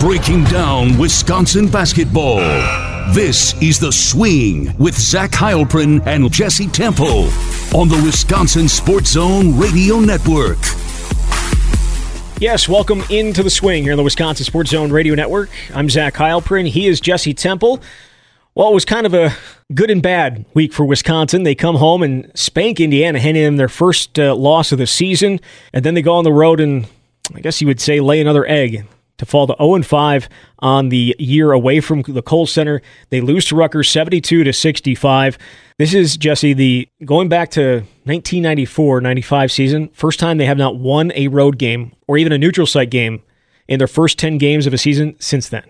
breaking down Wisconsin basketball. This is The Swing with Zach Heilprin and Jesse Temple on the Wisconsin Sports Zone Radio Network. Yes, welcome into The Swing here on the Wisconsin Sports Zone Radio Network. I'm Zach Heilprin. He is Jesse Temple. Well, it was kind of a good and bad week for Wisconsin. They come home and spank Indiana, handing them their first uh, loss of the season, and then they go on the road and I guess you would say lay another egg to fall to 0 5 on the year away from the Kohl Center. They lose to Rutgers 72 to 65. This is Jesse the going back to 1994-95 season, first time they have not won a road game or even a neutral site game in their first 10 games of a season since then.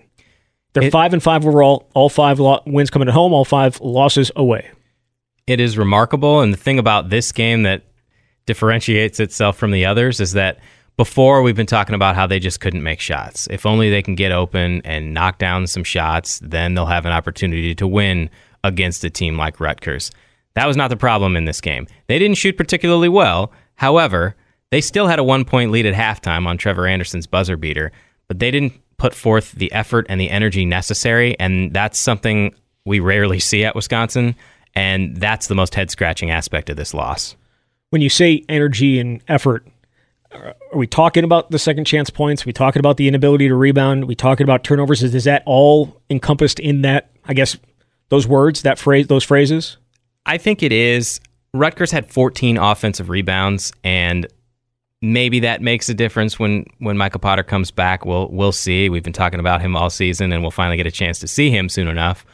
They're it, 5 and 5 overall, all 5 lo- wins coming at home, all 5 losses away. It is remarkable and the thing about this game that differentiates itself from the others is that before we've been talking about how they just couldn't make shots. If only they can get open and knock down some shots, then they'll have an opportunity to win against a team like Rutgers. That was not the problem in this game. They didn't shoot particularly well. However, they still had a one point lead at halftime on Trevor Anderson's buzzer beater, but they didn't put forth the effort and the energy necessary. And that's something we rarely see at Wisconsin. And that's the most head scratching aspect of this loss. When you say energy and effort, are we talking about the second chance points? Are we talking about the inability to rebound? Are we talking about turnovers? Is, is that all encompassed in that? I guess those words, that phrase, those phrases. I think it is. Rutgers had 14 offensive rebounds, and maybe that makes a difference when when Micah Potter comes back. We'll we'll see. We've been talking about him all season, and we'll finally get a chance to see him soon enough.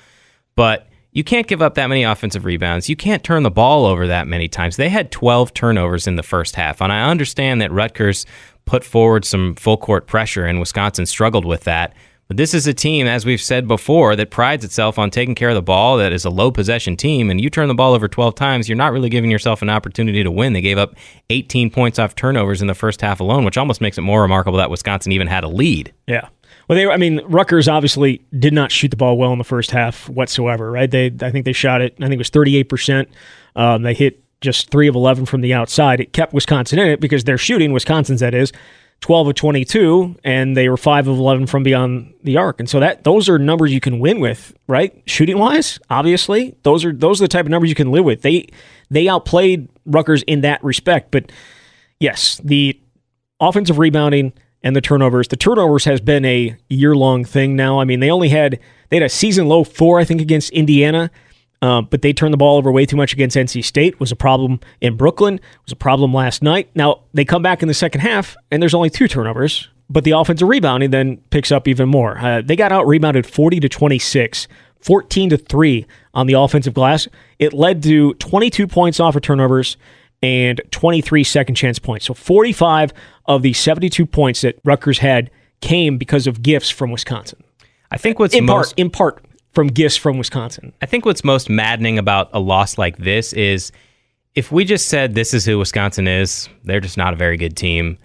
But you can't give up that many offensive rebounds. You can't turn the ball over that many times. They had 12 turnovers in the first half. And I understand that Rutgers put forward some full court pressure and Wisconsin struggled with that. But this is a team, as we've said before, that prides itself on taking care of the ball, that is a low possession team. And you turn the ball over 12 times, you're not really giving yourself an opportunity to win. They gave up 18 points off turnovers in the first half alone, which almost makes it more remarkable that Wisconsin even had a lead. Yeah. Well, they I mean, Rutgers obviously did not shoot the ball well in the first half whatsoever, right? They, I think they shot it. I think it was thirty eight percent. Um, they hit just three of eleven from the outside. It kept Wisconsin in it because they're shooting. Wisconsin's that is. 12 of 22 and they were 5 of 11 from beyond the arc and so that those are numbers you can win with right shooting wise obviously those are those are the type of numbers you can live with they they outplayed Rutgers in that respect but yes the offensive rebounding and the turnovers. The turnovers has been a year long thing now. I mean, they only had they had a season low four, I think, against Indiana, um, but they turned the ball over way too much against NC State. Was a problem in Brooklyn. Was a problem last night. Now they come back in the second half, and there's only two turnovers, but the offensive rebounding then picks up even more. Uh, they got out rebounded 40 to 26. 14 to 3 on the offensive glass. It led to 22 points off of turnovers and 23 second chance points. So 45 of the 72 points that Rutgers had came because of gifts from Wisconsin. I think what's in most, part in part from gifts from Wisconsin. I think what's most maddening about a loss like this is if we just said this is who Wisconsin is, they're just not a very good team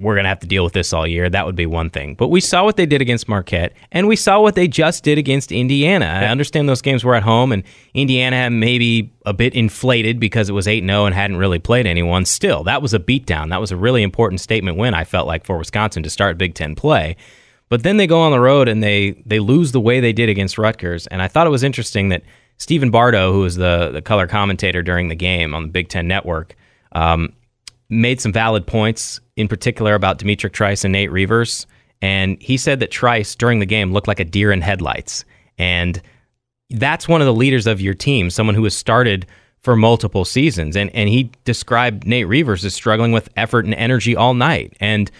we're going to have to deal with this all year. That would be one thing. But we saw what they did against Marquette, and we saw what they just did against Indiana. I understand those games were at home, and Indiana maybe a bit inflated because it was 8 0 and hadn't really played anyone. Still, that was a beatdown. That was a really important statement win, I felt like, for Wisconsin to start Big Ten play. But then they go on the road and they, they lose the way they did against Rutgers. And I thought it was interesting that Stephen Bardo, who was the, the color commentator during the game on the Big Ten Network, um, made some valid points, in particular about D'Mitrik Trice and Nate Reuvers. And he said that Trice during the game looked like a deer in headlights. And that's one of the leaders of your team, someone who has started for multiple seasons. And and he described Nate Reuvers as struggling with effort and energy all night. And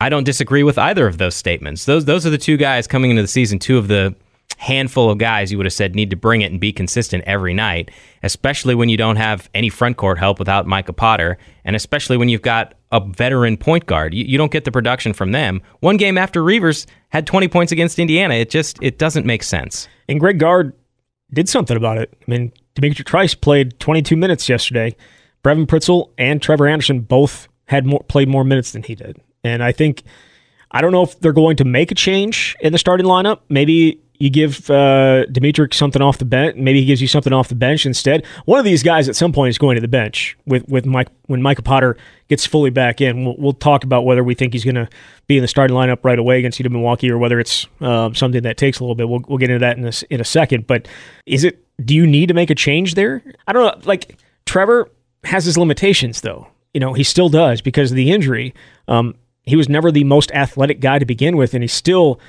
I don't disagree with either of those statements. Those those are the two guys coming into the season, two of the handful of guys you would have said need to bring it and be consistent every night, especially when you don't have any front court help without Micah Potter, and especially when you've got a veteran point guard. You, you don't get the production from them. One game after Reuvers had 20 points against Indiana, it just it doesn't make sense. And Greg Gard did something about it. I mean, D'Mitrik Trice played 22 minutes yesterday. Brevin Pritzl and Trevor Anderson both had more played more minutes than he did. And I think I don't know if they're going to make a change in the starting lineup. Maybe you give uh, D'Mitrik something off the bench. Maybe he gives you something off the bench instead. One of these guys at some point is going to the bench with with Mike when Micah Potter gets fully back in. We'll, we'll talk about whether we think he's going to be in the starting lineup right away against either Milwaukee or whether it's um, something that takes a little bit. We'll, we'll get into that in a, in a second. But is it? Do you need to make a change there? I don't know. Like Trevor has his limitations, though. You know, he still does because of the injury. Um, he was never the most athletic guy to begin with, and he's still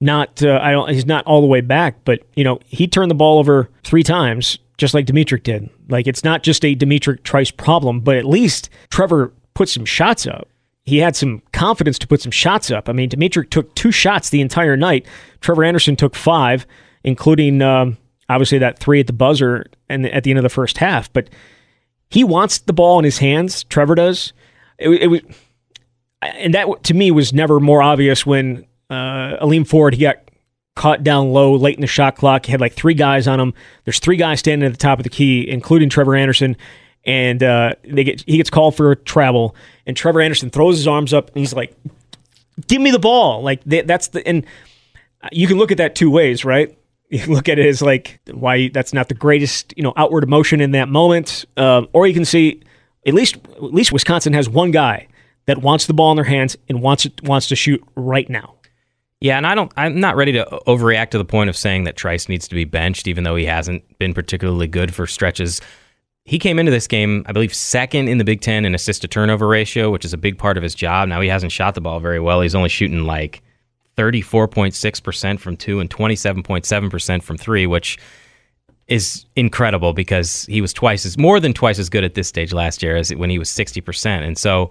not. Uh, I don't. He's not all the way back, but you know, he turned the ball over three times, just like D'Mitrik did. Like it's not just a D'Mitrik Trice problem, but at least Trevor put some shots up. He had some confidence to put some shots up. I mean, D'Mitrik took two shots the entire night. Trevor Anderson took five, including um, obviously that three at the buzzer and at the end of the first half. But he wants the ball in his hands. Trevor does. It, it was, and that to me was never more obvious when uh, Aleem Ford he got caught down low late in the shot clock. He had like three guys on him. There's three guys standing at the top of the key, including Trevor Anderson, and uh, they get he gets called for a travel, and Trevor Anderson throws his arms up and he's like, "Give me the ball!" Like that's the and you can look at that two ways, right? You look at it as like why that's not the greatest you know outward emotion in that moment, um, or you can see at least at least Wisconsin has one guy that wants the ball in their hands and wants wants to shoot right now. Yeah, and I don't. I'm not ready to overreact to the point of saying that Trice needs to be benched, even though he hasn't been particularly good for stretches. He came into this game, I believe, second in the Big Ten in assist to turnover ratio, which is a big part of his job. Now he hasn't shot the ball very well. He's only shooting like 34.6% from two and 27.7% from three, which is incredible because he was twice as more than twice as good at this stage last year as when he was 60%. And so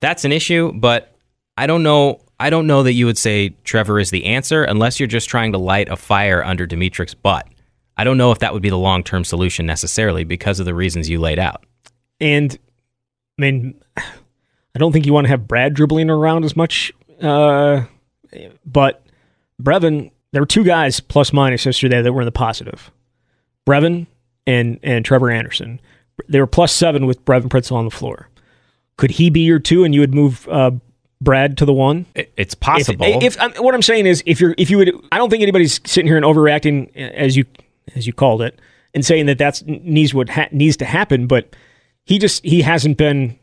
that's an issue, but I don't know I don't know that you would say Trevor is the answer unless you're just trying to light a fire under D'Mitrik's butt. I don't know if that would be the long-term solution necessarily because of the reasons you laid out. And I mean I don't think you want to have Brad dribbling around as much uh, but Brevin, there were two guys plus minus yesterday that were in the positive. Brevin and and Trevor Anderson. They were plus seven with Brevin Pritzl on the floor. Could he be your two, and you would move uh, Brad to the one? It's possible. If, if what I'm saying is, if you're if you would, I don't think anybody's sitting here and overreacting as you as you called it, and saying that that's needs what ha- needs to happen. But he just he hasn't been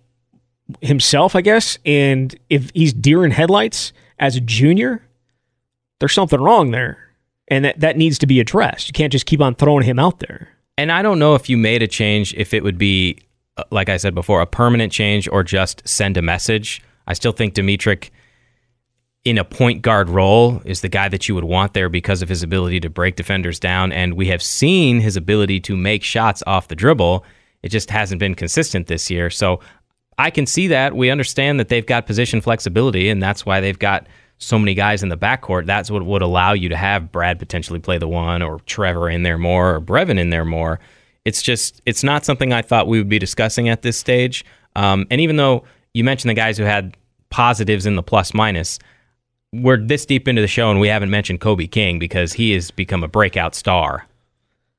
himself, I guess. And if he's deer in headlights as a junior, there's something wrong there. And that, that needs to be addressed. You can't just keep on throwing him out there. And I don't know if you made a change, if it would be, uh, like I said before, a permanent change or just send a message. I still think D'Mitrik in a point guard role is the guy that you would want there because of his ability to break defenders down. And we have seen his ability to make shots off the dribble. It just hasn't been consistent this year. So I can see that. We understand that they've got position flexibility, and that's why they've got so many guys in the backcourt. That's what would allow you to have Brad potentially play the one, or Trevor in there more, or Brevin in there more. It's just, it's not something I thought we would be discussing at this stage. Um, and even though you mentioned the guys who had positives in the plus minus, we're this deep into the show and we haven't mentioned Kobe King because he has become a breakout star.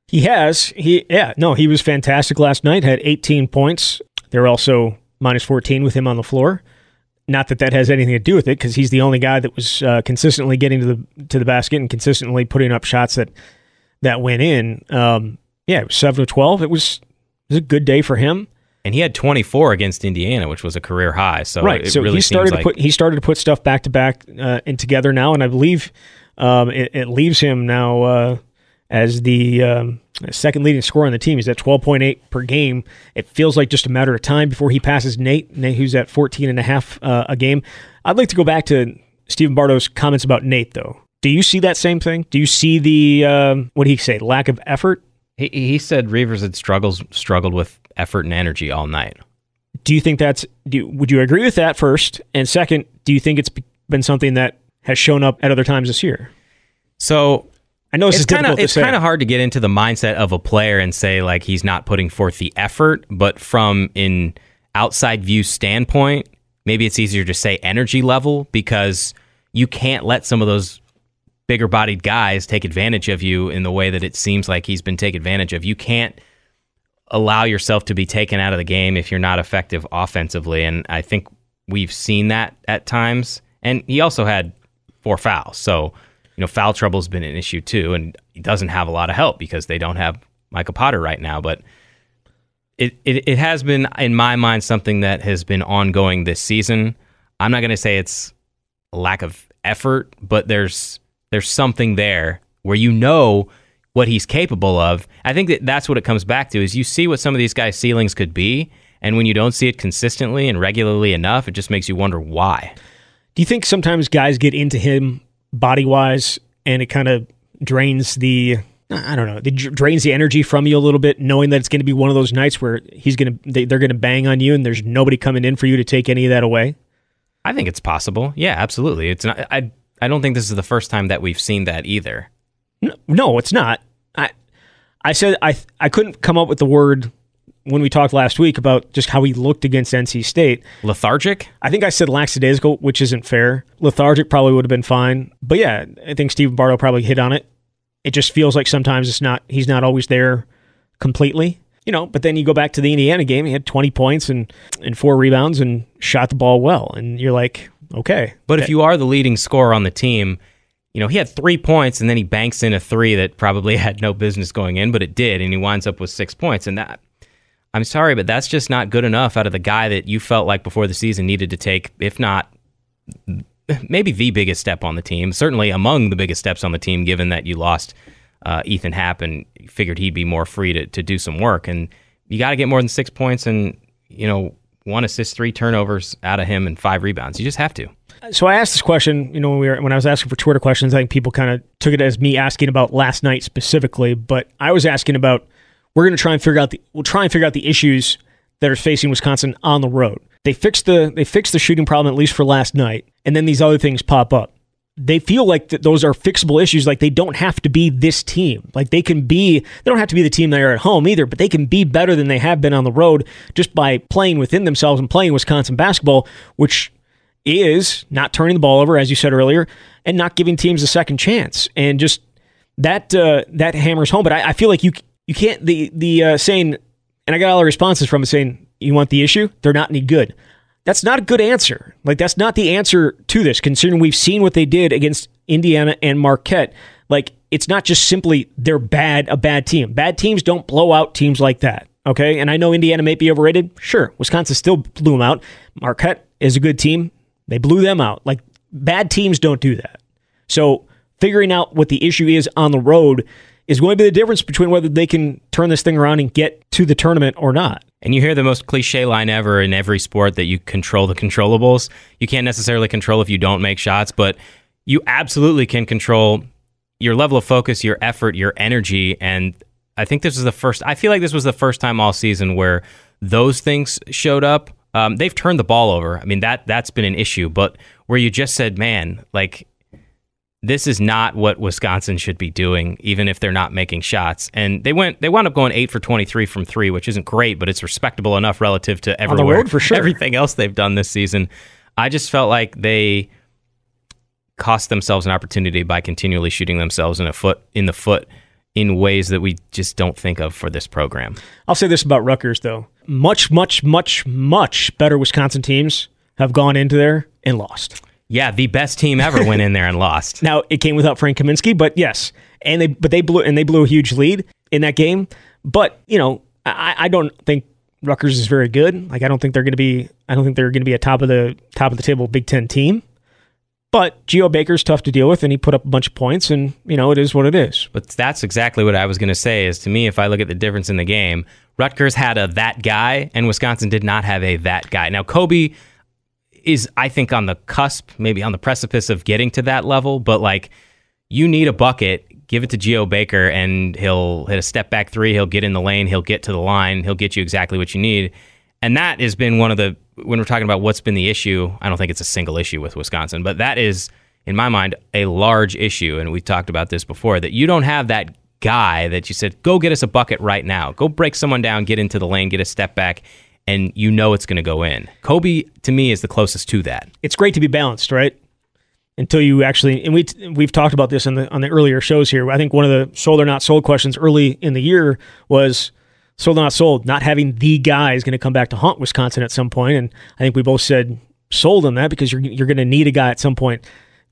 He has. He yeah, no, he was fantastic last night. Had 18 points. They're also minus 14 with him on the floor. Not that that has anything to do with it, because he's the only guy that was uh, consistently getting to the to the basket and consistently putting up shots that that went in. Um, yeah, seven to twelve. It was it was a good day for him. And he had 24 against Indiana, which was a career high. So right, so really he started like... to put he started to put stuff back to back uh, and together now, and I believe um, it, it, leaves him now uh, as the um, second leading scorer on the team. He's at 12.8 per game. It feels like just a matter of time before he passes Nate, Nate who's at 14 and a half uh, a game. I'd like to go back to Stephen Bardo's comments about Nate, though. Do you see that same thing? Do you see the um, what did he say? Lack of effort. He he said Reuvers had struggles struggled with effort and energy all night. Do you think that's? Do, would you agree with that first? And second, do you think it's been something that has shown up at other times this year? So I know it's kind of it's kind of hard to get into the mindset of a player and say like he's not putting forth the effort, but from an outside view standpoint, maybe it's easier to say energy level because you can't let some of those bigger bodied guys take advantage of you in the way that it seems like he's been taken advantage of. You can't allow yourself to be taken out of the game if you're not effective offensively, and I think we've seen that at times. And he also had four fouls, so you know, foul trouble has been an issue too, and he doesn't have a lot of help because they don't have Micah Potter right now. But it, it, it has been, in my mind, something that has been ongoing this season. I'm not going to say it's lack of effort, but there's there's something there where you know what he's capable of. I think that that's what it comes back to is you see what some of these guys' ceilings could be, and when you don't see it consistently and regularly enough, it just makes you wonder why. Do you think sometimes guys get into him body wise and it kind of drains the I don't know. It drains the energy from you a little bit, knowing that it's going to be one of those nights where he's going to they, they're going to bang on you, and there's nobody coming in for you to take any of that away. I think it's possible. Yeah, absolutely. It's not. I I don't think this is the first time that we've seen that either. No, no it's not. I I said I I couldn't come up with the word when we talked last week about just how he looked against NC State. Lethargic? I think I said lackadaisical, which isn't fair. Lethargic probably would have been fine. But yeah, I think Steve Bardo probably hit on it. It just feels like sometimes it's not he's not always there completely. You know, but then you go back to the Indiana game, he had 20 points and, and four rebounds and shot the ball well. And you're like, okay. But if you are the leading scorer on the team, you know, he had three points and then he banks in a three that probably had no business going in, but it did. And he winds up with six points. And that, I'm sorry, but that's just not good enough out of the guy that you felt like before the season needed to take, if not maybe the biggest step on the team, certainly among the biggest steps on the team, given that you lost uh, Ethan Happ and figured he'd be more free to, to do some work. And you got to get more than six points and, you know, one assist, three turnovers out of him and five rebounds. You just have to. So I asked this question, you know, when we were when I was asking for Twitter questions, I think people kind of took it as me asking about last night specifically, but I was asking about we're going to try and figure out the we'll try and figure out the issues that are facing Wisconsin on the road. They fixed the they fixed the shooting problem at least for last night, and then these other things pop up. They feel like th- those are fixable issues. Like they don't have to be this team. Like they can be. They don't have to be the team they are at home either. But they can be better than they have been on the road just by playing within themselves and playing Wisconsin basketball, which is not turning the ball over, as you said earlier, and not giving teams a second chance. And just that uh, that hammers home. But I, I, feel like you you can't the the uh, saying, and I got all the responses from it saying you want the issue? They're not any good. That's not a good answer. Like that's not the answer to this, considering we've seen what they did against Indiana and Marquette. Like it's not just simply they're bad, a bad team. Bad teams don't blow out teams like that. Okay. And I know Indiana may be overrated. Sure. Wisconsin still blew them out. Marquette is a good team. They blew them out. Like bad teams don't do that. So figuring out what the issue is on the road is going to be the difference between whether they can turn this thing around and get to the tournament or not. And you hear the most cliche line ever in every sport that you control the controllables. You can't necessarily control if you don't make shots, but you absolutely can control your level of focus, your effort, your energy. And I think this is the first, I feel like this was the first time all season where those things showed up. Um, they've turned the ball over. I mean, that, that's been an issue, but where you just said, man, like this is not what Wisconsin should be doing, even if they're not making shots. And they went they wound up going eight for twenty three from three, which isn't great, but it's respectable enough relative to everywhere, road for sure. everything else they've done this season. I just felt like they cost themselves an opportunity by continually shooting themselves in a foot in the foot in ways that we just don't think of for this program. I'll say this about Rutgers though. Much, much, much, much better Wisconsin teams have gone into there and lost. Yeah, the best team ever went in there and lost. Now it came without Frank Kaminsky, but yes, and they but they blew and they blew a huge lead in that game. But you know, I, I don't think Rutgers is very good. Like I don't think they're going to be. I don't think they're going to be a top of the top of the table Big Ten team. But Geo Baker's tough to deal with, and he put up a bunch of points, and you know it is what it is. But that's exactly what I was going to say. Is to me, if I look at the difference in the game, Rutgers had a that guy, and Wisconsin did not have a that guy. Now Kobe is I think on the cusp, maybe on the precipice of getting to that level, but like you need a bucket, give it to Geo Baker and he'll hit a step back three, he'll get in the lane, he'll get to the line, he'll get you exactly what you need. And that has been one of the when we're talking about what's been the issue, I don't think it's a single issue with Wisconsin, but that is in my mind a large issue and we talked about this before that you don't have that guy that you said go get us a bucket right now. Go break someone down, get into the lane, get a step back and you know it's going to go in. Kobe to me is the closest to that. It's great to be balanced, right? Until you actually, and we we've talked about this on the on the earlier shows here. I think one of the sold or not sold questions early in the year was sold or not sold. Not having the guy is going to come back to haunt Wisconsin at some point, and I think we both said sold on that because you're you're going to need a guy at some point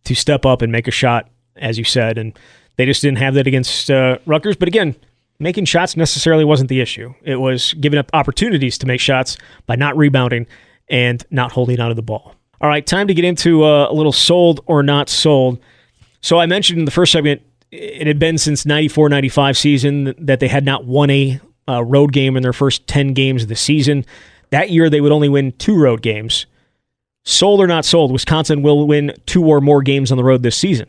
to step up and make a shot, as you said, and they just didn't have that against uh, Rutgers. But again, making shots necessarily wasn't the issue. It was giving up opportunities to make shots by not rebounding and not holding onto the ball. All right, time to get into uh, a little sold or not sold. So I mentioned in the first segment, it had been since 94 95 season that they had not won a uh, road game in their first 10 games of the season. That year, they would only win two road games. Sold or not sold, Wisconsin will win two or more games on the road this season.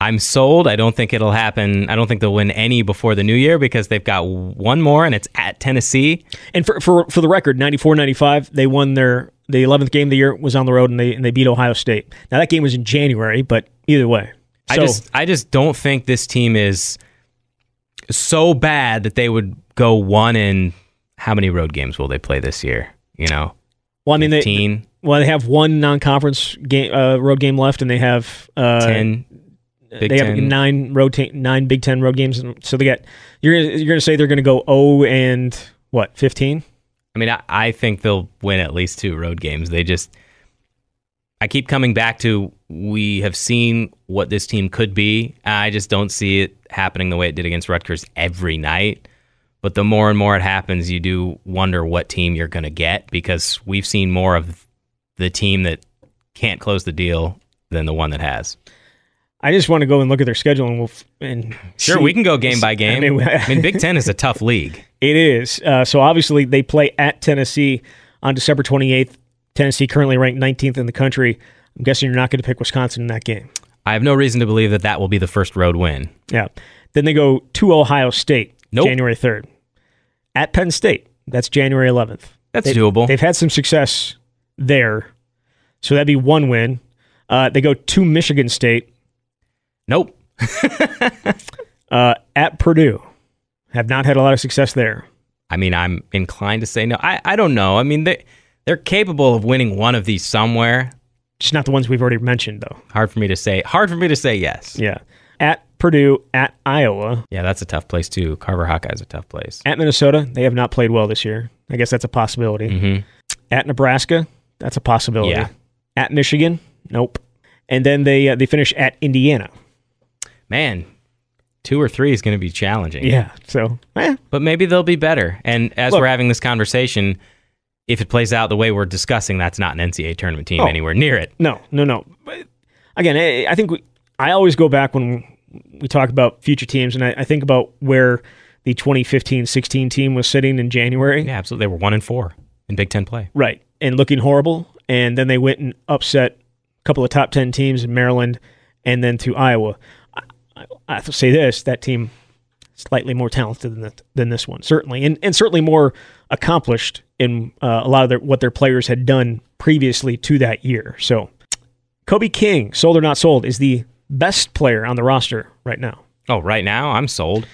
I'm sold. I don't think it'll happen. I don't think they'll win any before the new year because they've got one more and it's at Tennessee. And for for, for the record, 94-95, they won their the 11th game of the year was on the road and they and they beat Ohio State. Now that game was in January, but either way. I just I just don't think this team is so bad that they would go one in how many road games will they play this year? You know, well, I mean, they, well, they have one non-conference game, uh, road game left, and they have uh, 10, Big they have nine road ta- nine Big Ten road games. So they got you're gonna, you're going to say they're going to go zero and what fifteen? I mean, I, I think they'll win at least two road games. They just, I keep coming back to we have seen what this team could be. I just don't see it happening the way it did against Rutgers every night. But the more and more it happens, you do wonder what team you're going to get because we've seen more of the team that can't close the deal than the one that has. I just want to go and look at their schedule and we'll f- and Sure, see- we can go game by game. I mean, mean, Big Ten is a tough league. It is. Uh, so obviously they play at Tennessee on December 28th. Tennessee currently ranked 19th in the country. I'm guessing you're not going to pick Wisconsin in that game. I have no reason to believe that that will be the first road win. Yeah. Then they go to Ohio State Nope. January 3rd. At Penn State, that's January 11th. That's They- doable. They've had some success there. So that'd be one win. Uh, they go to Michigan State Nope. uh, at Purdue. Have not had a lot of success there. I mean, I'm inclined to say no. I, I don't know. I mean, they they're capable of winning one of these somewhere. Just not the ones we've already mentioned, though. Hard for me to say. Hard for me to say yes. Yeah. At Purdue, at Iowa, Yeah, that's a tough place too. Carver Hawkeye's a tough place. At Minnesota, they have not played well this year. I guess that's a possibility. hmm At Nebraska, that's a possibility. Yeah. At Michigan, nope. And then they uh, they finish at Indiana. Man, two or three is going to be challenging. Yeah. So, eh, but maybe they'll be better. And as Look- we're having this conversation, if it plays out the way we're discussing, that's not an NCAA tournament team Oh. anywhere near it. no, no, no. But again, I, I think we, I always go back when we talk about future teams, and I, I think about where the 2015-16 team was sitting in January. Yeah, absolutely. They were one and four in Big Ten play. Right. And looking horrible. And then they went and upset a couple of top 10 teams in Maryland and then to Iowa. I, have to say this that team slightly more talented than, the, than this one, certainly. And, and certainly more accomplished in uh, a lot of their, what their players had done previously to that year. So, Kobe King, sold or not sold, is the best player on the roster right now. Oh, right now I'm sold.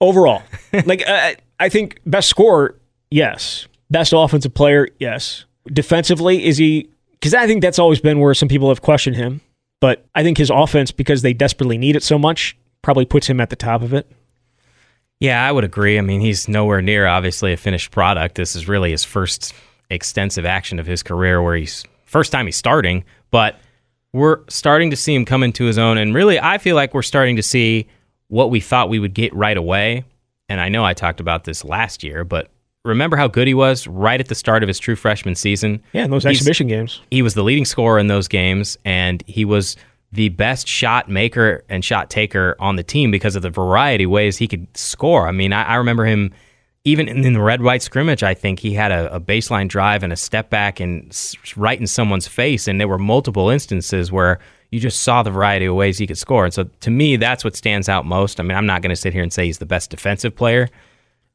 Overall, like uh, I think best scorer, yes. Best offensive player, yes. Defensively, is he? Because I think that's always been where some people have questioned him. But I think his offense, because they desperately need it so much, probably puts him at the top of it. Yeah, I would agree. I mean, he's nowhere near obviously a finished product. This is really his first extensive action of his career where he's first time he's starting, but we're starting to see him come into his own and really I feel like we're starting to see what we thought we would get right away. And I know I talked about this last year, but remember how good he was right at the start of his true freshman season? Yeah, in those He's- exhibition games. he was the leading scorer in those games and he was the best shot maker and shot taker on the team because of the variety of ways he could score. I mean, I, I remember him even in, in the red white scrimmage. I think he had a, a baseline drive and a step back and s- right in someone's face, and there were multiple instances where you just saw the variety of ways he could score. And so, to me, that's what stands out most. I mean, I'm not going to sit here and say he's the best defensive player,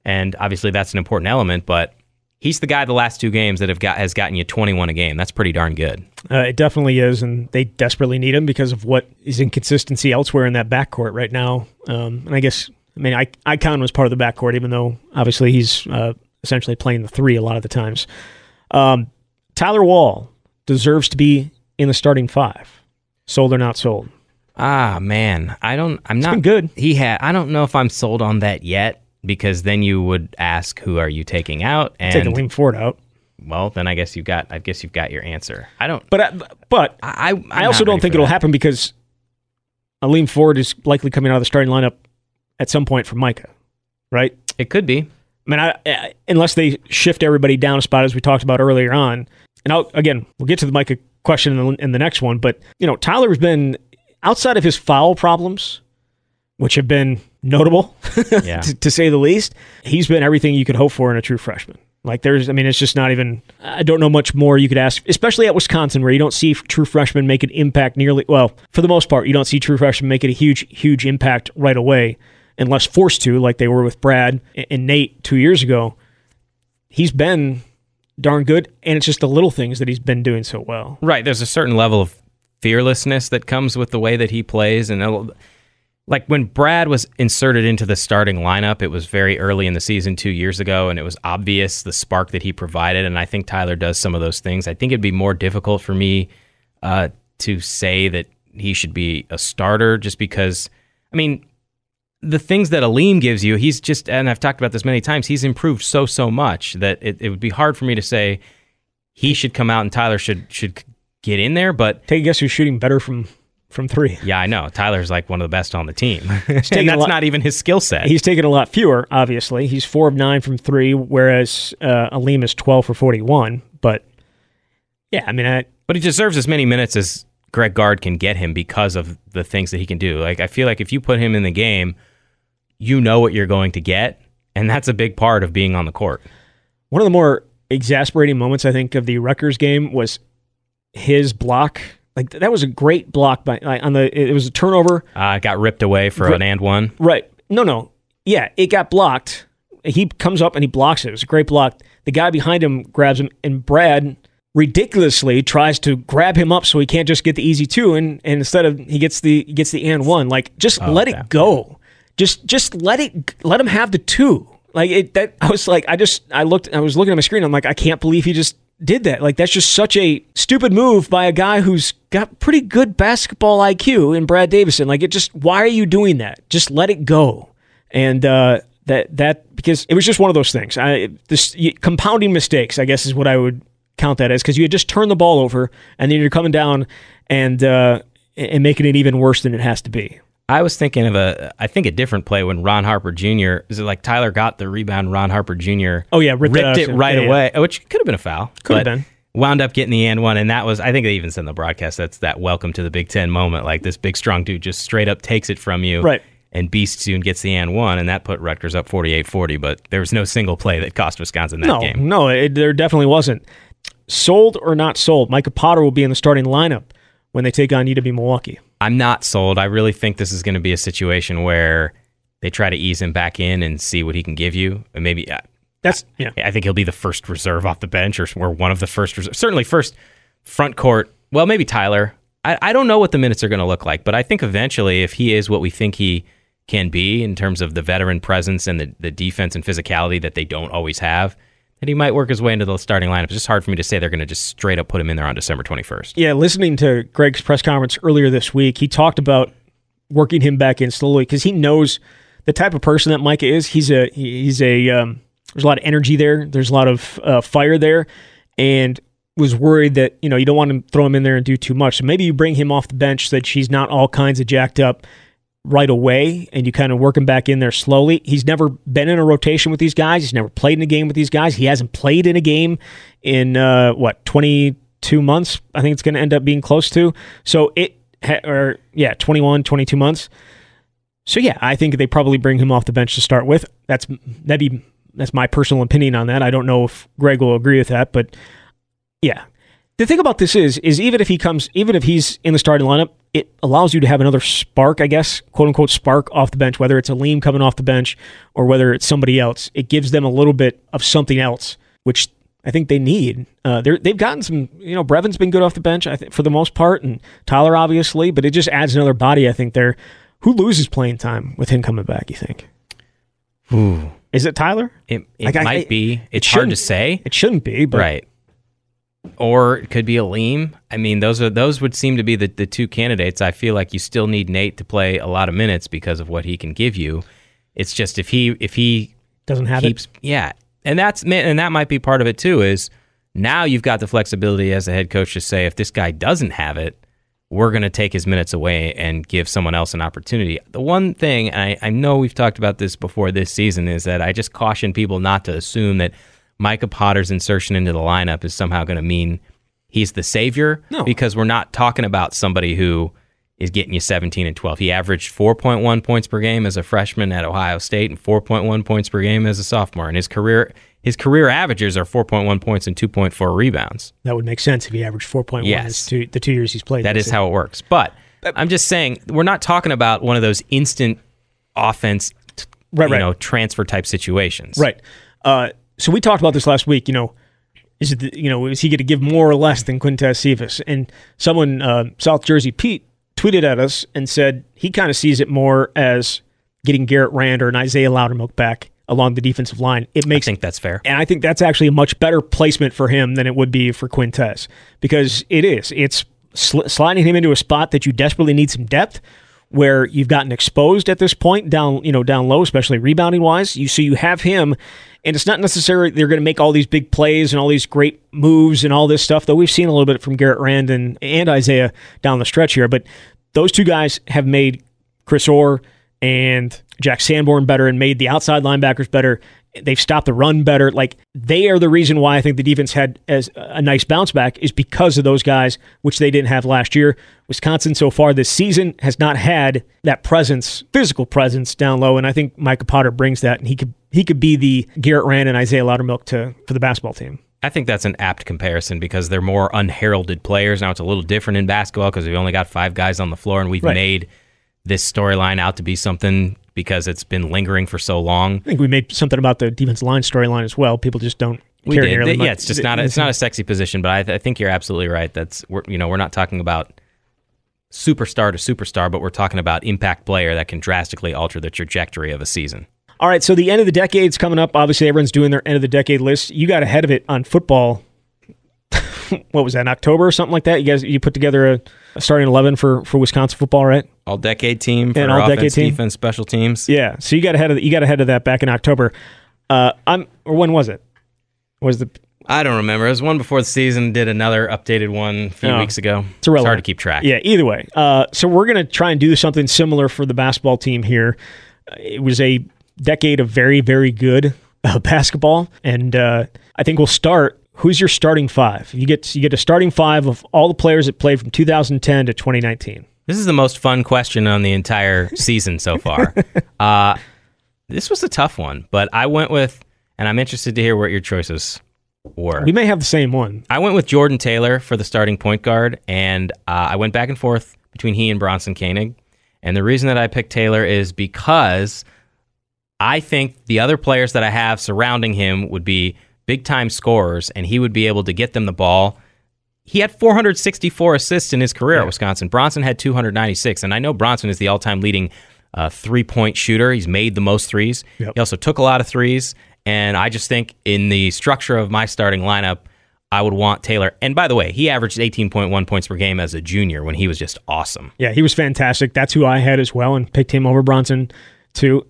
and obviously that's an important element, but. He's the guy the last two games that have got has gotten you 21 a game. That's pretty darn good. Uh, it definitely is, and they desperately need him because of what is inconsistency elsewhere in that backcourt right now. Um, and I guess, I mean, I, Icon was part of the backcourt, even though obviously he's uh, essentially playing the three a lot of the times. Um, Tyler Wahl deserves to be in the starting five. Sold or not sold? Ah man, I don't. I'm not been good. He had. I don't know if I'm sold on that yet because then you would ask who are you taking out, and Taking Aleem Ford out, well, then I guess you got. I guess you've got your answer. I don't. but I, but I. I, I also don't think it'll happen because Aleem Ford is likely coming out of the starting lineup at some point for Micah, right? It could be. I mean, I, I, unless they shift everybody down a spot as we talked about earlier on, and I'll, again, we'll get to the Micah question in the, in the next one. But you know, Tyler's been outside of his foul problems, which have been notable Yeah. to, to say the least. He's been everything you could hope for in a true freshman. Like there's, I mean, it's just not even. I don't know much more you could ask, especially at Wisconsin, where you don't see true freshmen make an impact nearly. Well, for the most part, you don't see true freshmen make it a huge, huge impact right away, unless forced to, like they were with Brad and Nate two years ago. He's been darn good, and it's just the little things that he's been doing so well. Right. There's a certain level of fearlessness that comes with the way that he plays. And like when Brad was inserted into the starting lineup, it was very early in the season two years ago, and it was obvious the spark that he provided. And I think Tyler does some of those things. I think it'd be more difficult for me uh, to say that he should be a starter just because, I mean, the things that Aleem gives you, he's just, and I've talked about this many times, he's improved so, so much that it, it would be hard for me to say he should come out and Tyler should should get in there. But Take a guess who's shooting better from from three. yeah, I know Tyler's like one of the best on the team, and that's lot- not even his skill set. He's taken a lot fewer, obviously. He's four of nine from three, whereas uh, Aleem is 12 for 41. But yeah, I mean, I, but he deserves as many minutes as Greg Gard can get him because of the things that he can do. Like I feel like if you put him in the game, you know what you're going to get, and that's a big part of being on the court. one of the more exasperating moments, I think, of the Rutgers game was his block. Like that was a great block by like, on the. It was a turnover. Uh, got ripped away for Right. an and one. Right. No, no. Yeah, it got blocked. He comes up and he blocks it. It was a great block. The guy behind him grabs him, and Brad ridiculously tries to grab him up so he can't just get the easy two, and, and instead of he gets the he gets the and one. Like just let okay. it go. Just just let it let him have the two. Like it that I was like I just I looked I was looking at my screen. I'm like I can't believe he just did that. Like that's just such a stupid move by a guy who's got pretty good basketball IQ in Brad Davison. Like it just why are you doing that? Just let it go. And uh, that that because it was just one of those things. I this you, compounding mistakes, I guess, is what I would count that as because you had just turned the ball over and then you're coming down and uh, and making it even worse than it has to be. I was thinking of a, I think a different play when Ron Harper Jr. Is it like Tyler got the rebound? Ron Harper Jr. Oh, yeah, ripped ripped, it it right Yeah, yeah. away, which could have been a foul. Could have been. Wound up getting the and one, and that was I think they even said in the broadcast that's that welcome to the Big Ten moment. Like this big strong dude just straight up takes it from you, Right. And beasts you and gets the and one, and that put Rutgers up 48-40, But there was no single play that cost Wisconsin that no, game. no, it, there definitely wasn't. Sold or not sold, Micah Potter will be in the starting lineup when they take on UW Milwaukee. I'm not sold. I really think this is going to be a situation where they try to ease him back in and see what he can give you, and maybe. Uh, That's yeah. I think he'll be the first reserve off the bench, or, or one of the first reserve. Certainly, first front court. Well, maybe Tyler. I, I don't know what the minutes are going to look like, but I think eventually, if he is what we think he can be in terms of the veteran presence and the, the defense and physicality that they don't always have, that he might work his way into the starting lineup. It's just hard for me to say they're going to just straight up put him in there on December 21st. Yeah, listening to Greg's press conference earlier this week, he talked about working him back in slowly because he knows the type of person that Micah is. He's a he's a um, there's a lot of energy there. There's a lot of uh, fire there, and was worried that you know you don't want to throw him in there and do too much. So maybe you bring him off the bench so that she's not all kinds of jacked up right away and you kind of work him back in there slowly. He's never been in a rotation with these guys. He's never played in a game with these guys. He hasn't played in a game in uh, what 22 months. I think it's going to end up being close to. So it or yeah, 21, 22 months. So yeah, I think they probably bring him off the bench to start with. That's that'd be that's my personal opinion on that. I don't know if Greg will agree with that, but yeah. The thing about this is, is even if he comes, even if he's in the starting lineup, it allows you to have another spark, I guess, quote unquote spark off the bench, whether it's Aleem coming off the bench or whether it's somebody else. It gives them a little bit of something else, which I think they need. Uh, they've gotten some, you know, Brevin's been good off the bench, I think, for the most part, and Tyler obviously, but it just adds another body. I think there. Who loses playing time with him coming back? You think? Ooh. Is it Tyler? It, it Like, might I- be. It's shouldn't- hard to say. It shouldn't be, but right. Or it could be Aleem. I mean, those are those would seem to be the, the two candidates. I feel like you still need Nate to play a lot of minutes because of what he can give you. It's just if he if he doesn't have keeps yeah, and that's and that might be part of it too. Is now you've got the flexibility as a head coach to say if this guy doesn't have it, we're going to take his minutes away and give someone else an opportunity. The one thing and I, I know we've talked about this before this season is that I just caution people not to assume that Micah Potter's insertion into the lineup is somehow going to mean he's the savior No. because we're not talking about somebody who is getting you 17 and 12. He averaged 4.1 points per game as a freshman at Ohio State and 4.1 points per game as a sophomore. And his career his career averages are 4.1 points and 2.4 rebounds. That would make sense if he averaged 4.1 Yes. two, the two years he's played. That is this how it works. But I'm just saying we're not talking about one of those instant offense, t- Right, you right. know, transfer type situations. Right. Uh, so we talked about this last week. You know, is it the, you know is he going to give more or less than Quintez Cephas? And someone, uh, South Jersey Pete, tweeted at us and said he kind of sees it more as getting Garrett Rand or an Isaiah Loudermilk back along the defensive line. It I makes think that's fair. and I think that's actually a much better placement for him than it would be for Quintez because it is. It's sl- sliding him into a spot that you desperately need some depth where you've gotten exposed at this point down, you know, down low, especially rebounding wise. You so you have him and it's not necessarily they're going to make all these big plays and all these great moves and all this stuff though we've seen a little bit from Garrett Rand and, and Isaiah down the stretch here, but those two guys have made Chris Orr and Jack Sanborn better and made the outside linebackers better. They've stopped the run better. Like they are the reason why I think the defense had as a nice bounce back is because of those guys, which they didn't have last year. Wisconsin so far this season has not had that presence, physical presence down low, and I think Micah Potter brings that, and he could he could be the Garrett Rand and Isaiah Loudermilk to for the basketball team. I think that's an apt comparison because they're more unheralded players. Now it's a little different in basketball because we've only got five guys on the floor, and we've Right. made this storyline out to be something because it's been lingering for so long. I think we made something about the defense line storyline as well. People just don't We care did. nearly much. yeah, it's just not. A, it's not a sexy position, but I, th- I think you're absolutely right. That's we're, you know we're not talking about superstar to superstar, but we're talking about impact player that can drastically alter the trajectory of a season. All right, so the end of the decade's coming up. Obviously, everyone's doing their end of the decade list. You got ahead of it on football. what was that? In October or something like that? You guys, you put together a, a starting eleven for for Wisconsin football, right? All decade team for An all-decade offense, team. defense, special teams. Yeah. So you got ahead of you got ahead of that back in October. Uh, I'm or when was it? Was the I don't remember. It was one before the season. Did another updated one a few Oh. weeks ago. It's irrelevant. hard to keep track. Yeah, either way. Uh, so we're going to try and do something similar for the basketball team here. Uh, It was a decade of very, very good uh, basketball, and uh, I think we'll start. Who's your starting five? You get you get a starting five of all the players that played from 2010 to 2019. This is the most fun question on the entire season so far. uh, this was a tough one, but I went with, and I'm interested to hear what your choices were. We may have the same one. I went with Jordan Taylor for the starting point guard, and uh, I went back and forth between he and Bronson Koenig. And the reason that I picked Taylor is because I think the other players that I have surrounding him would be big time scorers, and he would be able to get them the ball. He had 464 assists in his career at Wisconsin. Bronson had 296, and I know Bronson is the all time leading uh, three point shooter. He's made the most threes. Yep. He also took a lot of threes, and I just think in the structure of my starting lineup, I would want Taylor. And by the way, he averaged 18.1 points per game as a junior when he was just awesome. Yeah, he was fantastic. That's who I had as well, and picked him over Bronson too.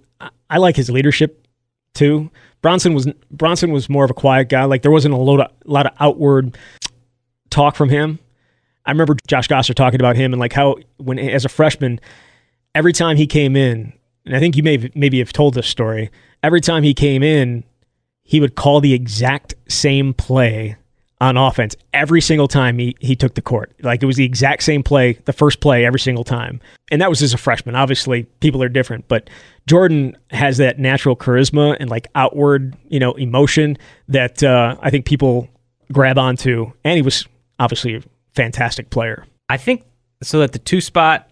I, like his leadership too. Bronson was Bronson was more of a quiet guy. Like there wasn't a lot of, lot of outward talk from him. I remember Josh Gasser talking about him and like how when as a freshman, every time he came in, and I think you may maybe have told this story. Every time he came in, he would call the exact same play on offense every single time he, he took the court. Like it was the exact same play, the first play every single time. And that was as a freshman. Obviously, people are different, but Jordan has that natural charisma and like outward, you know, emotion that uh, I think people grab onto. And he was obviously a fantastic player. I think so that the two spot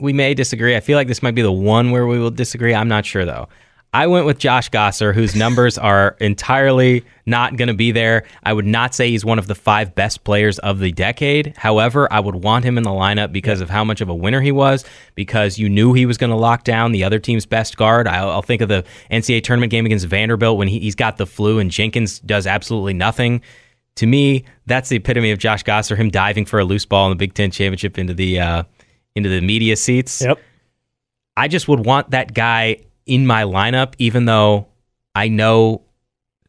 we may disagree. I feel like this might be the one where we will disagree. I'm not sure though. I went with Josh Gasser, whose numbers are entirely not going to be there. I would not say he's one of the five best players of the decade. However, I would want him in the lineup because of how much of a winner he was, because you knew he was going to lock down the other team's best guard. I'll, I'll think of the NCAA tournament game against Vanderbilt when he, he's got the flu and Jenkins does absolutely nothing. To me, that's the epitome of Josh Gasser, him diving for a loose ball in the Big Ten championship into the uh, into the media seats. Yep. I just would want that guy in my lineup, even though I know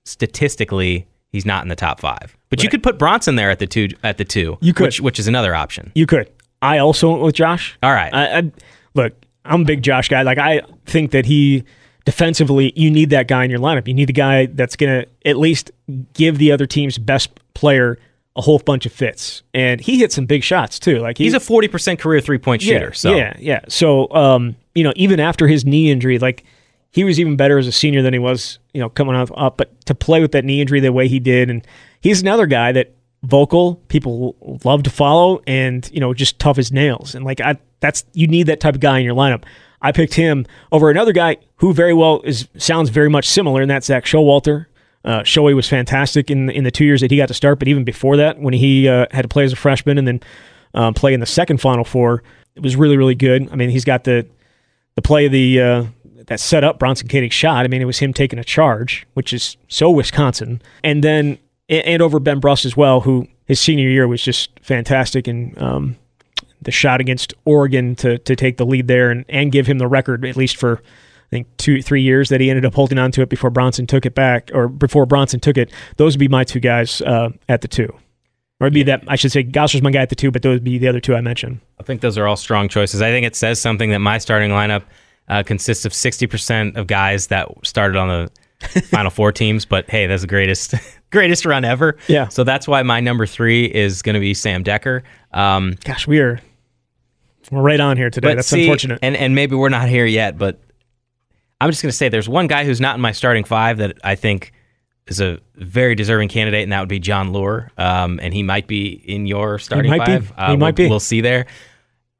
statistically he's not in the top five. But you could put Bronson there at the two at the two. You could. which, which is another option. You could. I also went with Josh. All right. I, I look. I'm a big Josh guy. Like I think that he defensively, you need that guy in your lineup. You need the guy that's going to at least give the other team's best player a whole bunch of fits, and he hit some big shots too. Like he's a forty percent career three point shooter. Yeah, so yeah, yeah. So um, you know, even after his knee injury, like he was even better as a senior than he was, you know, coming up. up but to play with that knee injury the way he did, and he's another guy that vocal people love to follow, and you know, just tough as nails. And like I, that's you need that type of guy in your lineup. I picked him over another guy who very well is sounds very much similar, and that's Zach Showalter. Uh, was fantastic in in the two years that he got to start, but even before that, when he uh, had to play as a freshman and then um, play in the second Final Four, it was really really good. I mean, he's got the the play the uh, that set up Bronson Koenig's shot. I mean, it was him taking a charge, which is so Wisconsin, and then and over Ben Brust as well, who his senior year was just fantastic and. Um, the shot against Oregon to to take the lead there and, and give him the record at least for I think two, three years that he ended up holding on to it before Bronson took it back, or before Bronson took it. Those would be my two guys uh, at the two. Or it'd be that, I should say, Gasser's my guy at the two, but those would be the other two I mentioned. I think those are all strong choices. I think it says something that my starting lineup uh, consists of 60% of guys that started on the Final Four teams, but hey, that's the greatest greatest run ever. Yeah. So that's why my number three is going to be Sam Dekker. Um, Gosh, we are we're right on here today. That's see, unfortunate. And and maybe we're not here yet, but I'm just going to say there's one guy who's not in my starting five that I think is a very deserving candidate, and that would be Jon Leuer. Um, and he might be in your starting he five. Be. Uh, he might we'll, be. We'll see there.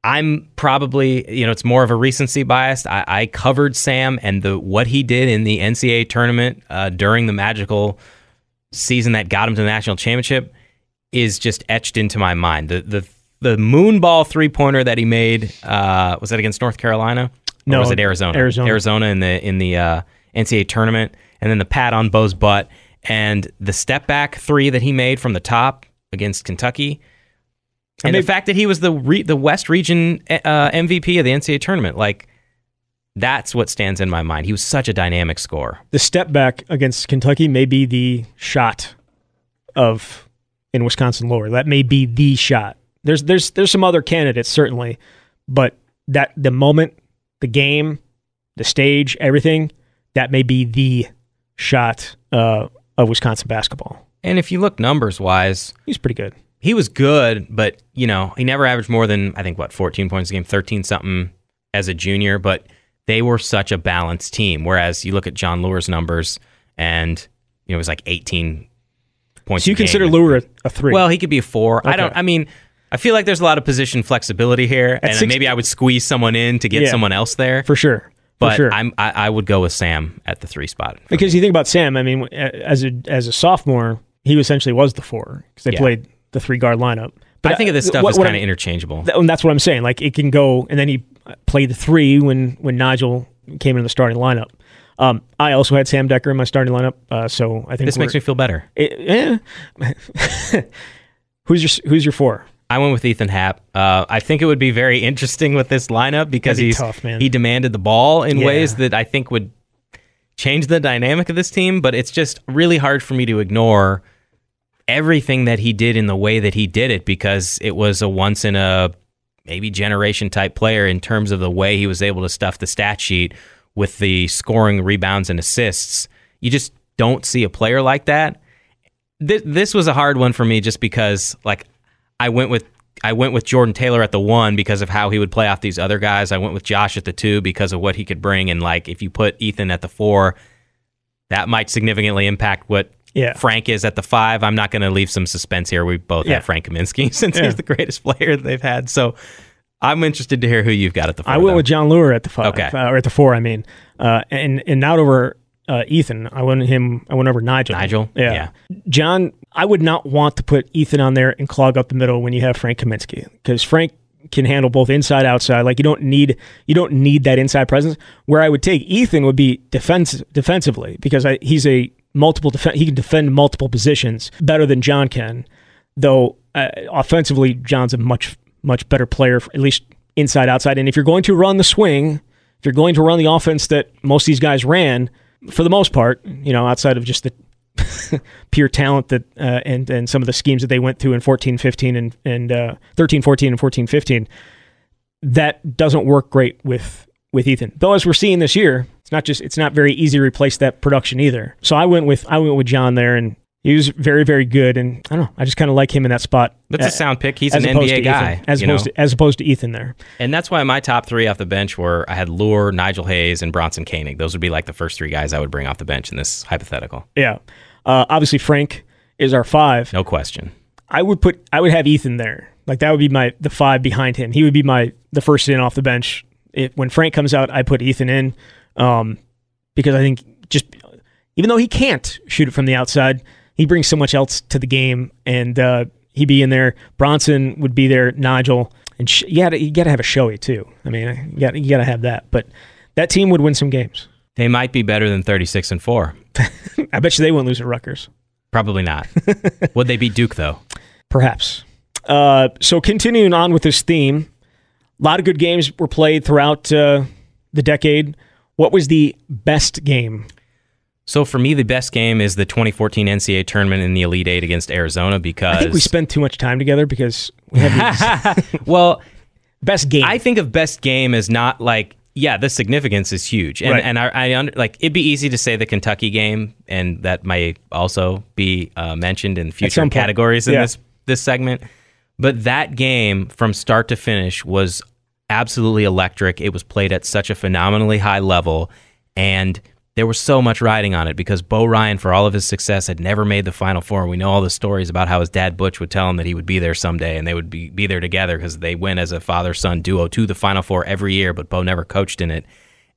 I'm probably, you know, it's more of a recency bias. I, I covered Sam and the what he did in the NCAA tournament uh, during the magical season that got him to the national championship is just etched into my mind. The the the moonball three pointer that he made uh, was that against North Carolina? no, was it Arizona? Arizona. Arizona in the in the uh, NCAA tournament, and then the pat on Bo's butt and the step back three that he made from the top against Kentucky, and the fact that he was the re- the West Region uh, MVP of the NCAA tournament, like that's what stands in my mind. He was such a dynamic scorer. The step back against Kentucky may be the shot of in Wisconsin lower. That may be the shot. There's there's there's some other candidates certainly, but that the moment, the game, the stage, everything, that may be the shot uh, of Wisconsin basketball. And if you look numbers wise, He's pretty good. he was good, but you know he never averaged more than I think what 14 points a game, 13 something as a junior. But they were such a balanced team. Whereas you look at Jon Leuer's numbers, and you know it was like 18 points. So you a game. consider Leuer a, a three? Well, he could be a four. I don't. I mean, I feel like there's a lot of position flexibility here, and six- maybe I would squeeze someone in to get Yeah. someone else there. for sure. But sure. I'm. I, I would go with Sam at the three spot. Because you think about Sam, I mean, as a as a sophomore, he essentially was the four because they Yeah. played the three guard lineup. But I think of this uh, stuff what- as kind of interchangeable. That, and that's what I'm saying. Like it can go, and then he played the three when when Nigel came into the starting lineup. Um, I also had Sam Dekker in my starting lineup, uh, so I think this makes me feel better. me. who's your Who's your four? I went with Ethan Happ. Uh, I think it would be very interesting with this lineup because be he's tough, man. he demanded the ball in Yeah. ways that I think would change the dynamic of this team. But it's just really hard for me to ignore everything that he did in the way that he did it because it was a once in a maybe generation type player in terms of the way he was able to stuff the stat sheet with the scoring, rebounds, and assists. You just don't see a player like that. This, this was a hard one for me just because like I went with I went with Jordan Taylor at the one because of how he would play off these other guys. I went with Josh at the two because of what he could bring. And like if you put Ethan at the four, that might significantly impact what Yeah. Frank is at the five. I'm not going to leave some suspense here. We both Yeah. have Frank Kaminsky since Yeah. he's the greatest player that they've had. So I'm interested to hear who you've got at the four. I went though. with Jon Leuer at the five, Okay. uh, or at the four. I mean, uh, and and not over uh, Ethan. I went him. I went over Nigel. Nigel? Yeah. Yeah. John. I would not want to put Ethan on there and clog up the middle when you have Frank Kaminsky because Frank can handle both inside outside. Like you don't need you don't need that inside presence. Where I would take Ethan would be defense defensively because I, he's a multiple def- he can defend multiple positions better than John can. Though uh, offensively, John's a much much better player, at least inside outside. And if you're going to run the swing, if you're going to run the offense that most of these guys ran, for the most part, you know, outside of just the pure talent that uh, and and some of the schemes that they went through in 14 15 and and uh, 13 14 and 14 15 that doesn't work great with with Ethan. Though as we're seeing this year, it's not just it's not very easy to replace that production either. So I went with I went with John there and He was very, very good, and I don't know. I just kind of like him in that spot. That's a sound pick. He's an NBA guy, Ethan, as know? opposed to as opposed to Ethan there. And that's why my top three off the bench were I had Leuer, Nigel Hayes, and Bronson Koenig. Those would be like the first three guys I would bring off the bench in this hypothetical. Yeah, uh, obviously Frank is our five. No question. I would put I would have Ethan there. Like that would be my the five behind him. He would be my the first in off the bench. It, when Frank comes out, I put Ethan in um, because I think just even though he can't shoot it from the outside, he brings so much else to the game, and uh, he'd be in there. Bronson would be there. Nigel and sh- you got you got to have a showy too. I mean, you got you got to have that. But that team would win some games. They might be better than 36 and 4. I bet you they wouldn't lose at Rutgers. Probably not. would they beat Duke, though? Perhaps. Uh, so continuing on with this theme, a lot of good games were played throughout uh, the decade. What was the best game? So for me, the best game is the 2014 NCAA tournament in the Elite Eight against Arizona because I think we spent too much time together because we well, best game. I think of best game as not like yeah, the significance is huge, and Right. and I, I under, like it'd be easy to say the Kentucky game, and that might also be uh, mentioned in future categories in this this segment. But that game from start to finish was absolutely electric. It was played at such a phenomenally high level, and there was so much riding on it because Bo Ryan, for all of his success, had never made the Final Four. We know all the stories about how his dad Butch would tell him that he would be there someday, and they would be, be there together because they went as a father son duo to the Final Four every year. But Bo never coached in it.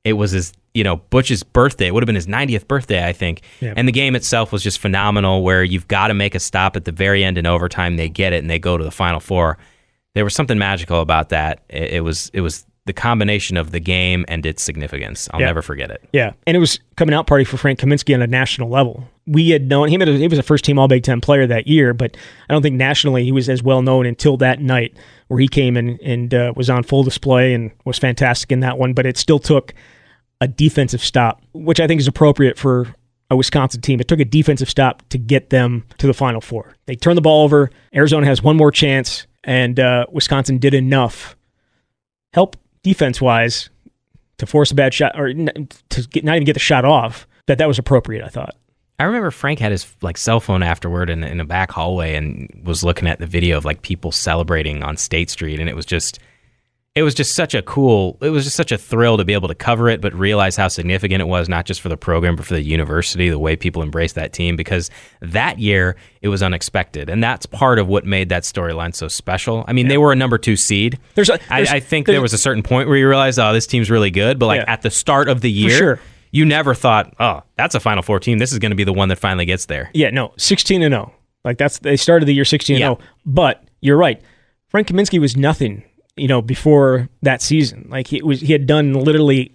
It was his, you know, Butch's birthday. It would have been his 90th birthday, I think. Yeah. And the game itself was just phenomenal. Where you've got to make a stop at the very end in overtime. They get it and they go to the Final Four. There was something magical about that. It, it was it was the combination of the game and its significance. I'll Yeah. never forget it. Yeah, and it was coming out party for Frank Kaminsky on a national level. We had known him; he was a first team All Big Ten player that year, but I don't think nationally he was as well known until that night where he came in and uh, was on full display and was fantastic in that one. But it still took a defensive stop, which I think is appropriate for a Wisconsin team. It took a defensive stop to get them to the Final Four. They turned the ball over. Arizona has one more chance, and uh, Wisconsin did enough help defense wise to force a bad shot or to get, not even get the shot off. That that was appropriate. I thought. I remember Frank had his like cell phone afterward in, in a back hallway and was looking at the video of like people celebrating on State Street, and it was just, it was just such a cool, it was just such a thrill to be able to cover it, but realize how significant it was not just for the program but for the university, the way people embraced that team because that year it was unexpected, and that's part of what made that storyline so special. I mean, they were a number two seed. There's a- I, there's- I think there's- there was a certain point where you realized, oh, this team's really good, but like Yeah. at the start of the year, sure. you never thought, oh, that's a Final Four team. This is going to be the one that finally gets there. Yeah, no, sixteen and zero. Like that's they started the year sixteen Yeah. and zero. But you're right. Frank Kaminsky was nothing. You know, before that season, like he was, he had done literally,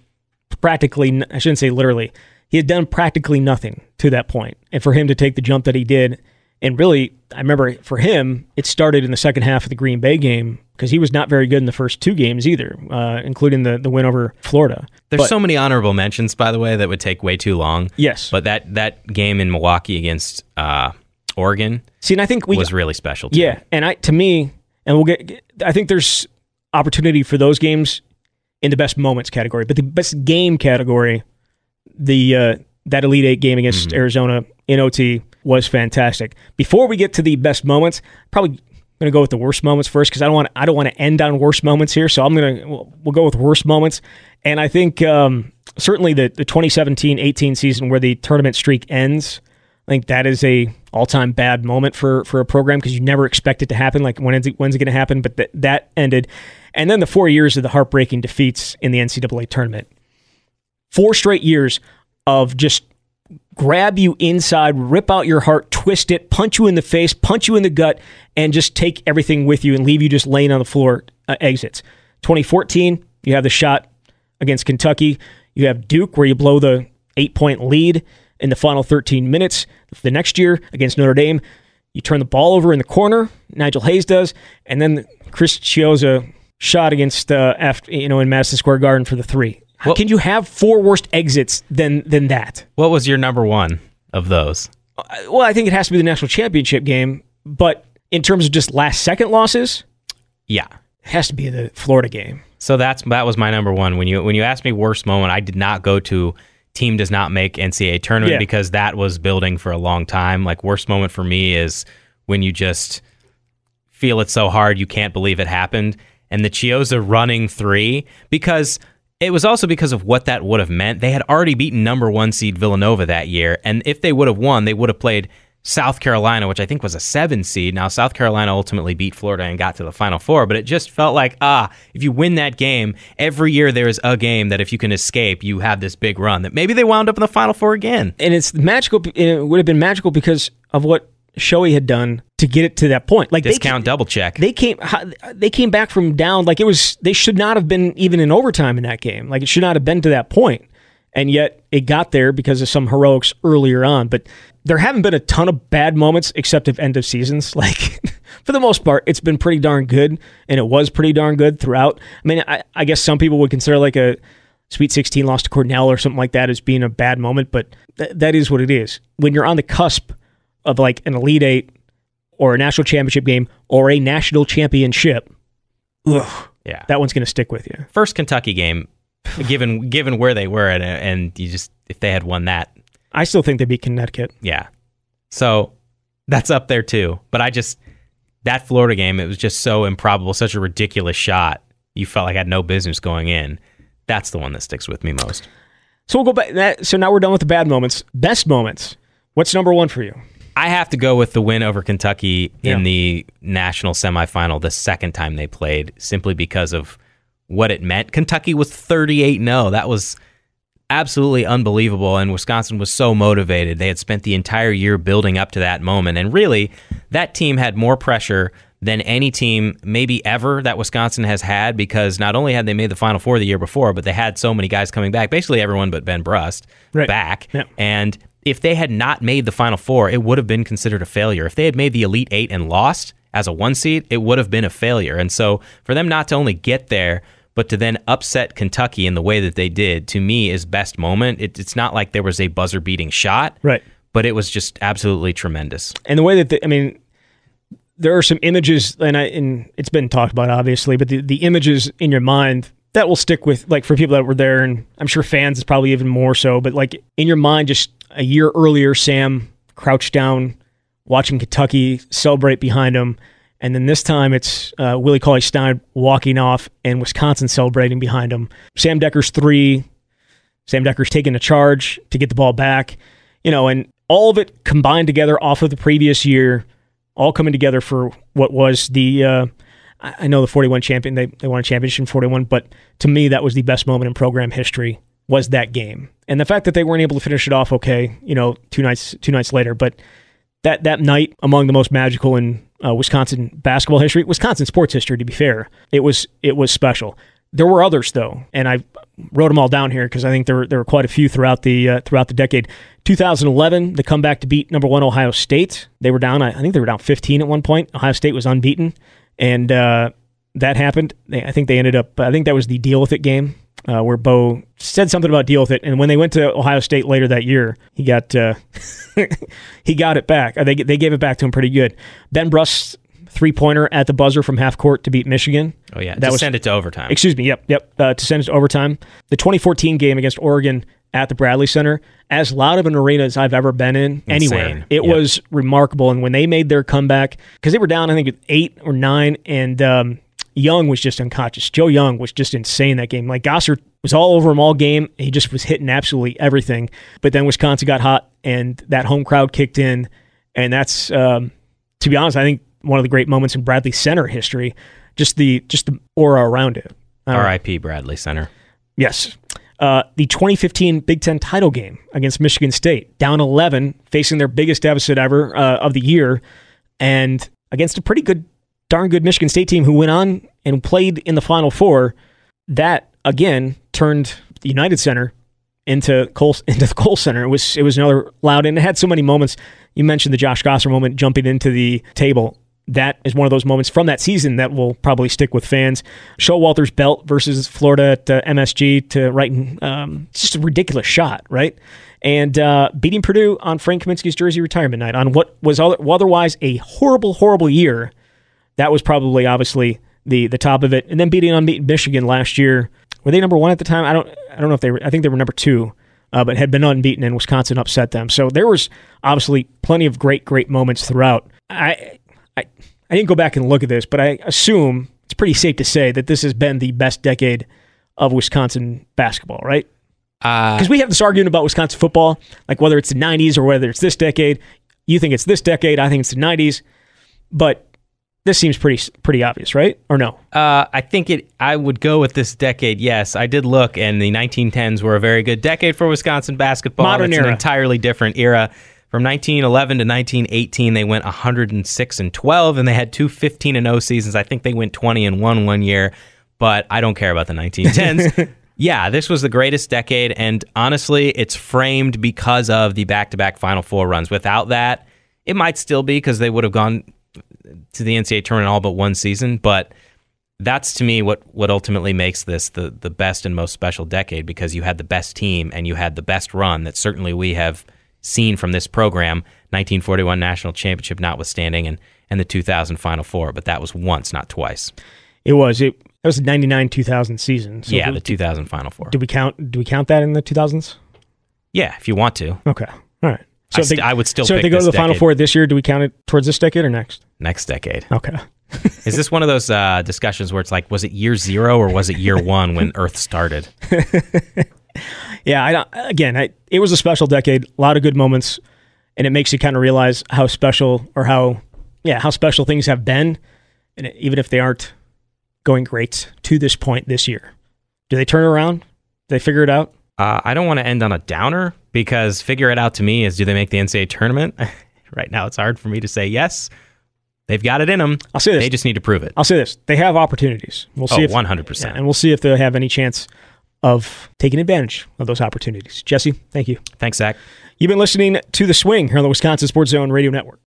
practically. I shouldn't say literally. He had done practically nothing to that point, and for him to take the jump that he did, and really, I remember for him, it started in the second half of the Green Bay game because he was not very good in the first two games either, uh, including the the win over Florida. There's But- so many honorable mentions, by the way, that would take way too long. Yes. But that that game in Milwaukee against uh, Oregon See, and I think we was really special. Too. Yeah, and I to me, and we'll get- I think there's opportunity for those games in the best moments category, but the best game category, the uh, that Elite Eight game against Arizona in OT was fantastic. Before we get to the best moments, probably going to go with the worst moments first because I don't want I don't want to end on worst moments here. So I'm going to we'll, we'll go with worst moments, and I think um, certainly the the 2017-18 season where the tournament streak ends. I think that is a all-time bad moment for for a program because you never expect it to happen. Like when is it, when's it going to happen? But that that ended, and then the four years of the heartbreaking defeats in the NCAA tournament. Four straight years of just grab you inside, rip out your heart, twist it, punch you in the face, punch you in the gut, and just take everything with you and leave you just laying on the floor. Uh, exits. 2014, you have the shot against Kentucky. You have Duke, where you blow the eight point lead in the final 13 minutes. The next year against Notre Dame, you turn the ball over in the corner. Nigel Hayes does, and then Chris Chiozza shot against uh, after you know in Madison Square Garden for the three. Can you have four worse exits than than that? What was your number one of those? Well, I think it has to be the national championship game, but in terms of just last second losses, Yeah. it has to be the Florida game. So that's that was my number one. When you when you asked me worst moment, I did not go to team does not make NCAA tournament Yeah. because that was building for a long time. Like worst moment for me is when you just feel it so hard you can't believe it happened. And the Chiozza running three because it was also because of what that would have meant. They had already beaten number one seed Villanova that year, and if they would have won, they would have played South Carolina, which I think was a seven seed. Now South Carolina ultimately beat Florida and got to the Final Four, but it just felt like ah, if you win that game, every year there is a game that if you can escape, you have this big run. That maybe they wound up in the Final Four again. and it's magical. It would have been magical because of what Showy had done to get it to that point. Like Discount double check. they, they came, they came back from down. Like it was, they should not have been even in overtime in that game. Like it should not have been to that point, and yet it got there because of some heroics earlier on. But there haven't been a ton of bad moments except of end of seasons. Like for the most part, it's been pretty darn good, and it was pretty darn good throughout. I mean, I, I guess some people would consider like a Sweet 16 loss to Cornell or something like that as being a bad moment, but th- that is what it is. When you're on the cusp of like an Elite Eight or a national championship game or a national championship, ugh, yeah. that one's going to stick with you. First Kentucky game, given given where they were, and, and you just if they had won that, I still think they beat Connecticut. Yeah. So that's up there too. But I just that Florida game, it was just so improbable, such a ridiculous shot. You felt like I had no business going in. That's the one that sticks with me most. So we'll go back. That, so now we're done with the bad moments. Best moments. What's number one for you? I have to go with the win over Kentucky in the national semifinal the second time they played, simply because of what it meant. Kentucky was 38 0. That was absolutely unbelievable. And Wisconsin was so motivated. They had spent the entire year building up to that moment. And really, that team had more pressure than any team maybe ever that Wisconsin has had because not only had they made the Final Four the year before, but they had so many guys coming back, basically everyone but Ben Brust Right. back. Yeah. And if they had not made the Final Four, it would have been considered a failure. If they had made the Elite Eight and lost as a one seed, it would have been a failure. And so for them not to only get there, but to then upset Kentucky in the way that they did, to me, is best moment. It, it's not like there was a buzzer beating shot, Right. but it was just absolutely tremendous. and the way that the, I mean, there are some images, and I and it's been talked about obviously, but the, the images in your mind that will stick with like for people that were there, and I'm sure fans is probably even more so. But like in your mind, just a year earlier, Sam crouched down, watching Kentucky celebrate behind him. And then this time it's uh, Willie Cauley Stein walking off and Wisconsin celebrating behind him. Sam Dekker's three, Sam Dekker's taking a charge to get the ball back, you know, and all of it combined together off of the previous year, all coming together for what was the. Uh, I know the 41 champion. They they won a championship in 41, but to me that was the best moment in program history. Was that game and the fact that they weren't able to finish it off okay, you know, two nights two nights later, but that that night among the most magical in uh, Wisconsin basketball history, Wisconsin sports history. To be fair, it was it was special. There were others though, and I wrote them all down here because I think there were, there were quite a few throughout the uh, throughout the decade. 2011, the comeback to beat number one Ohio State. They were down. I, think they were down 15 at one point. Ohio State was unbeaten, and uh, that happened. I think they ended up. I think that was the deal with it game uh, where Bo said something about deal with it, and when they went to Ohio State later that year, he got uh, he got it back. Uh, They they gave it back to him pretty good. Ben Brust three pointer at the buzzer from half court to beat Michigan. Oh yeah, That to was- send it to overtime. Excuse me. Yep, yep. Uh, to send it to overtime. The 2014 game against Oregon at the Bradley Center, as loud of an arena as I've ever been in anywhere. It Yep. was remarkable. And when they made their comeback, because they were down, I think eight or nine, and um, Young was just unconscious. Joe Young was just insane that game. Like Gossard was all over him all game. He just was hitting absolutely everything. But then Wisconsin got hot, and that home crowd kicked in, and that's um, to be honest, I think one of the great moments in Bradley Center history. Just the just the aura around it. Uh, R.I.P. Bradley Center. Yes. Uh, the 2015 Big Ten title game against Michigan State, down 11, facing their biggest deficit ever uh, of the year, and against a pretty good, darn good Michigan State team who went on and played in the Final Four. That again turned the United Center into Kohl into the Kohl Center. It was it was another loud, and it had so many moments. You mentioned the Josh Gasser moment jumping into the table. That is one of those moments from that season that will probably stick with fans. Showalter's belt versus Florida at uh, MSG to right, um, just a ridiculous shot, right? And uh, beating Purdue on Frank Kaminsky's jersey retirement night on what was otherwise a horrible, horrible year. That was probably obviously the the top of it. And then beating unbeaten Michigan last year. Were they number one at the time? I don't I don't know if they were. I think they were number two uh, but had been unbeaten, and Wisconsin upset them. So there was obviously plenty of great, great moments throughout. I, I, I didn't go back and look at this, but I assume it's pretty safe to say that this has been the best decade of Wisconsin basketball, right? Because uh, we have this argument about Wisconsin football, like whether it's the 90s or whether it's this decade. You think it's this decade, I think it's the 90s. But this seems pretty pretty obvious, right? Or no? Uh, I think it. I would go with this decade. Yes, I did look, and the 1910s were a very good decade for Wisconsin basketball. Modern it's era. an entirely different era. From 1911 to 1918, they went 106 and 12, and they had two 15 and 0 seasons. I think they went 20 and one one year, but I don't care about the 1910s. yeah, this was the greatest decade, and honestly, it's framed because of the back-to-back Final Four runs. Without that, it might still be because they would have gone to the NCAA tournament all but one season, but that's to me what what ultimately makes this the the best and most special decade because you had the best team and you had the best run that certainly we have seen from this program 1941 national championship notwithstanding and and the 2000 final four but that was once not twice. It was it that was the 99 2000 season. So yeah the 2000 final four. Do we count do we count that in the 2000s yeah if you want to. Okay all right. So I, st- they, I would still so if they go to the decade. final four this year do we count it towards this decade or next next decade okay is this one of those uh, discussions where it's like, was it year zero or was it year one when Earth started? yeah, I don't, again, I, it was a special decade, a lot of good moments, and it makes you kind of realize how special or how, yeah, how special things have been, and it, even if they aren't going great to this point this year. Do they turn around? Do they figure it out? Uh, I don't want to end on a downer because figure it out to me is do they make the NCAA tournament? right now, it's hard for me to say yes. They've got it in them. I'll say this. They just need to prove it. I'll say this. They have opportunities. We'll oh, see oh, if 100%. Yeah, and we'll see if they have any chance of taking advantage of those opportunities. Jesse, thank you. Thanks, Zach. You've been listening to The Swing here on the Wisconsin Sports Zone Radio Network.